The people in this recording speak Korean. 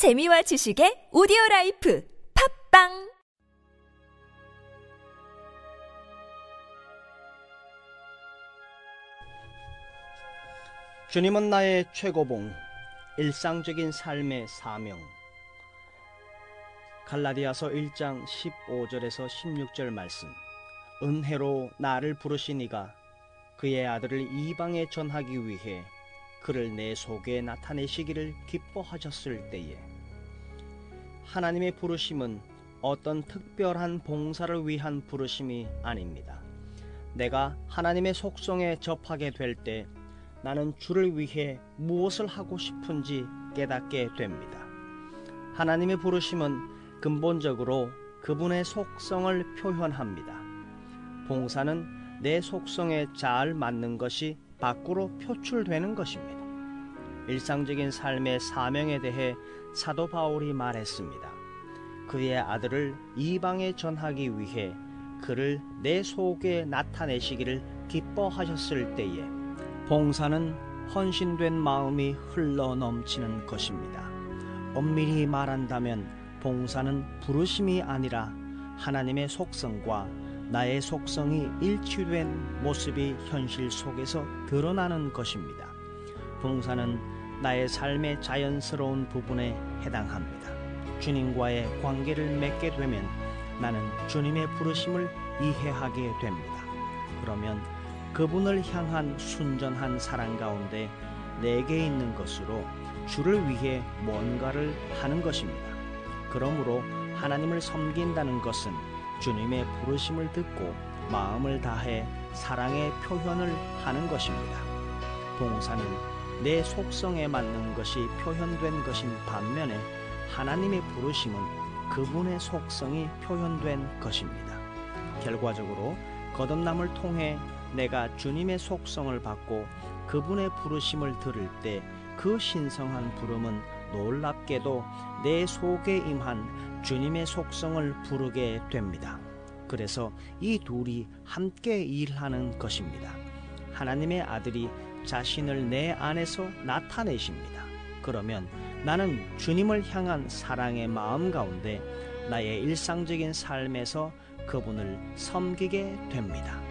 재미와 지식의 오디오 라이프 팟빵 주님은 나의 최고봉, 일상적인 삶의 사명. 갈라디아서 1장 15절에서 16절 말씀. 은혜로 나를 부르신 이가 그의 아들을 이방에 전하기 위해 그를 내 속에 나타내시기를 기뻐하셨을 때에 하나님의 부르심은 어떤 특별한 봉사를 위한 부르심이 아닙니다. 내가 하나님의 속성에 접하게 될 때 나는 주를 위해 무엇을 하고 싶은지 깨닫게 됩니다. 하나님의 부르심은 근본적으로 그분의 속성을 표현합니다. 봉사는 내 속성에 잘 맞는 것이 밖으로 표출되는 것입니다. 일상적인 삶의 사명에 대해 사도 바울이 말했습니다. 그의 아들을 이방에 전하기 위해 그를 내 속에 나타내시기를 기뻐하셨을 때에 봉사는 헌신된 마음이 흘러 넘치는 것입니다. 엄밀히 말한다면 봉사는 부르심이 아니라 하나님의 속성과 나의 속성이 일치된 모습이 현실 속에서 드러나는 것입니다. 봉사는 나의 삶의 자연스러운 부분에 해당합니다. 주님과의 관계를 맺게 되면 나는 주님의 부르심을 이해하게 됩니다. 그러면 그분을 향한 순전한 사랑 가운데 내게 있는 것으로 주를 위해 뭔가를 하는 것입니다. 그러므로 하나님을 섬긴다는 것은 주님의 부르심을 듣고 마음을 다해 사랑의 표현을 하는 것입니다. 봉사는 내 속성에 맞는 것이 표현된 것인 반면에 하나님의 부르심은 그분의 속성이 표현된 것입니다. 결과적으로 거듭남을 통해 내가 주님의 속성을 받고 그분의 부르심을 들을 때 그 신성한 부름은 놀랍게도 내 속에 임한 주님의 속성을 부르게 됩니다. 그래서 이 둘이 함께 일하는 것입니다. 하나님의 아들이 자신을 내 안에서 나타내십니다. 그러면 나는 주님을 향한 사랑의 마음 가운데 나의 일상적인 삶에서 그분을 섬기게 됩니다.